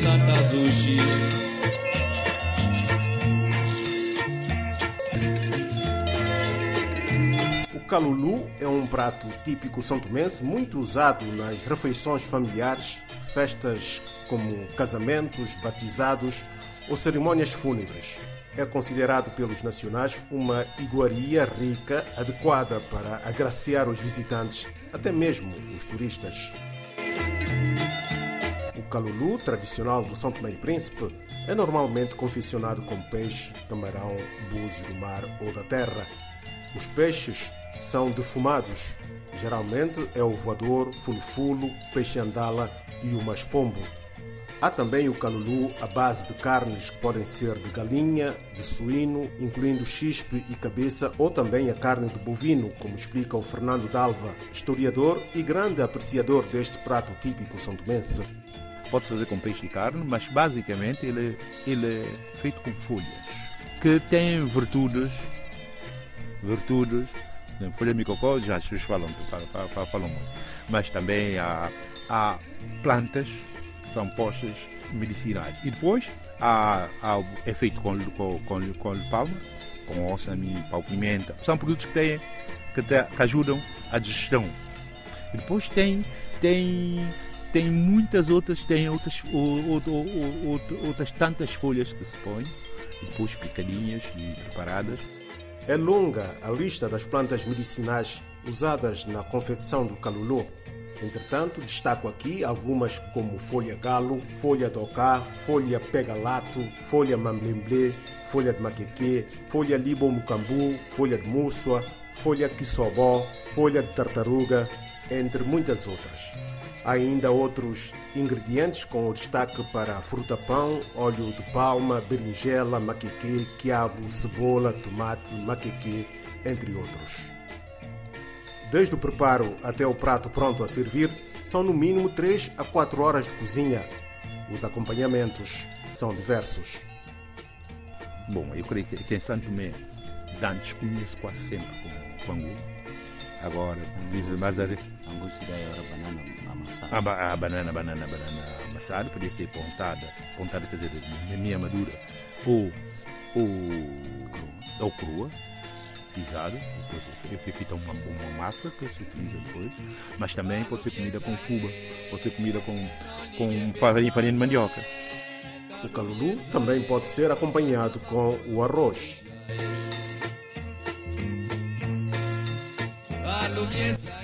santazushi O calulu é um prato típico santomense muito usado nas refeições familiares, festas como casamentos, batizados ou cerimônias fúnebres. É considerado pelos nacionais uma iguaria rica, adequada para agraciar os visitantes, até mesmo os turistas. O calulu, tradicional do São Tomé e Príncipe, é normalmente confeccionado com peixe, camarão, búzio do mar ou da terra. Os peixes são defumados. Geralmente é o voador, fulfulo, peixe-andala e o maspombo. Há também o calulu à base de carnes que podem ser de galinha, de suíno, incluindo chispe e cabeça, ou também a carne de bovino, como explica o Fernando Dalva, historiador e grande apreciador deste prato típico santomense. Pode-se fazer com peixe e carne, mas basicamente ele, ele é feito com folhas, que têm virtudes, virtudes, folha de micocó, já as pessoas falam, falam, falam muito, mas também há, há plantas são postas medicinais. E depois há, há, é feito com, com, com, com palma, com ossami, pau-pimenta. São produtos que, têm, que, te, que ajudam a digestão. E depois tem, tem, tem muitas outras, tem outras, ou, ou, ou, outras tantas folhas que se põem, depois picadinhas e preparadas. É longa a lista das plantas medicinais usadas na confecção do calulu. Entretanto, destaco aqui algumas como folha galo, folha docá, folha pega-lato, folha mamlemble, folha de maqueque, folha libo-mucambu, folha de mússua, folha quisobó, folha de tartaruga, entre muitas outras. Há ainda outros ingredientes com destaque para fruta-pão, óleo de palma, berinjela, maqueque, quiabo, cebola, tomate, maqueque, entre outros. Desde o preparo até o prato pronto a servir, são no mínimo 3 a 4 horas de cozinha. Os acompanhamentos são diversos. Bom, eu creio que em Santo Tomé, antes comia-se quase sempre com pangu. Agora, diz Mazare. Pangu se dá agora banana amassada. A, ba a banana, banana, banana amassada, podia ser pontada, pontada quer dizer, de meia madura, ou, ou, ou crua pisado, depois feita uma, uma massa que se utiliza depois, mas também pode ser comida com fuba, pode ser comida com, com farinha, farinha de mandioca. O calulu também pode ser acompanhado com o arroz.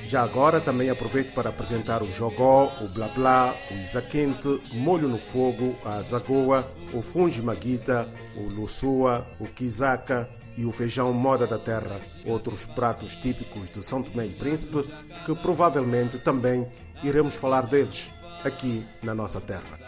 Já agora também aproveito para apresentar o jogó, o blá blá, o isaquente, molho no fogo, a azagoa, o fungi maguita, o lussua, o kizaka, e o feijão moda da terra, outros pratos típicos de São Tomé e Príncipe, que provavelmente também iremos falar deles aqui na nossa terra.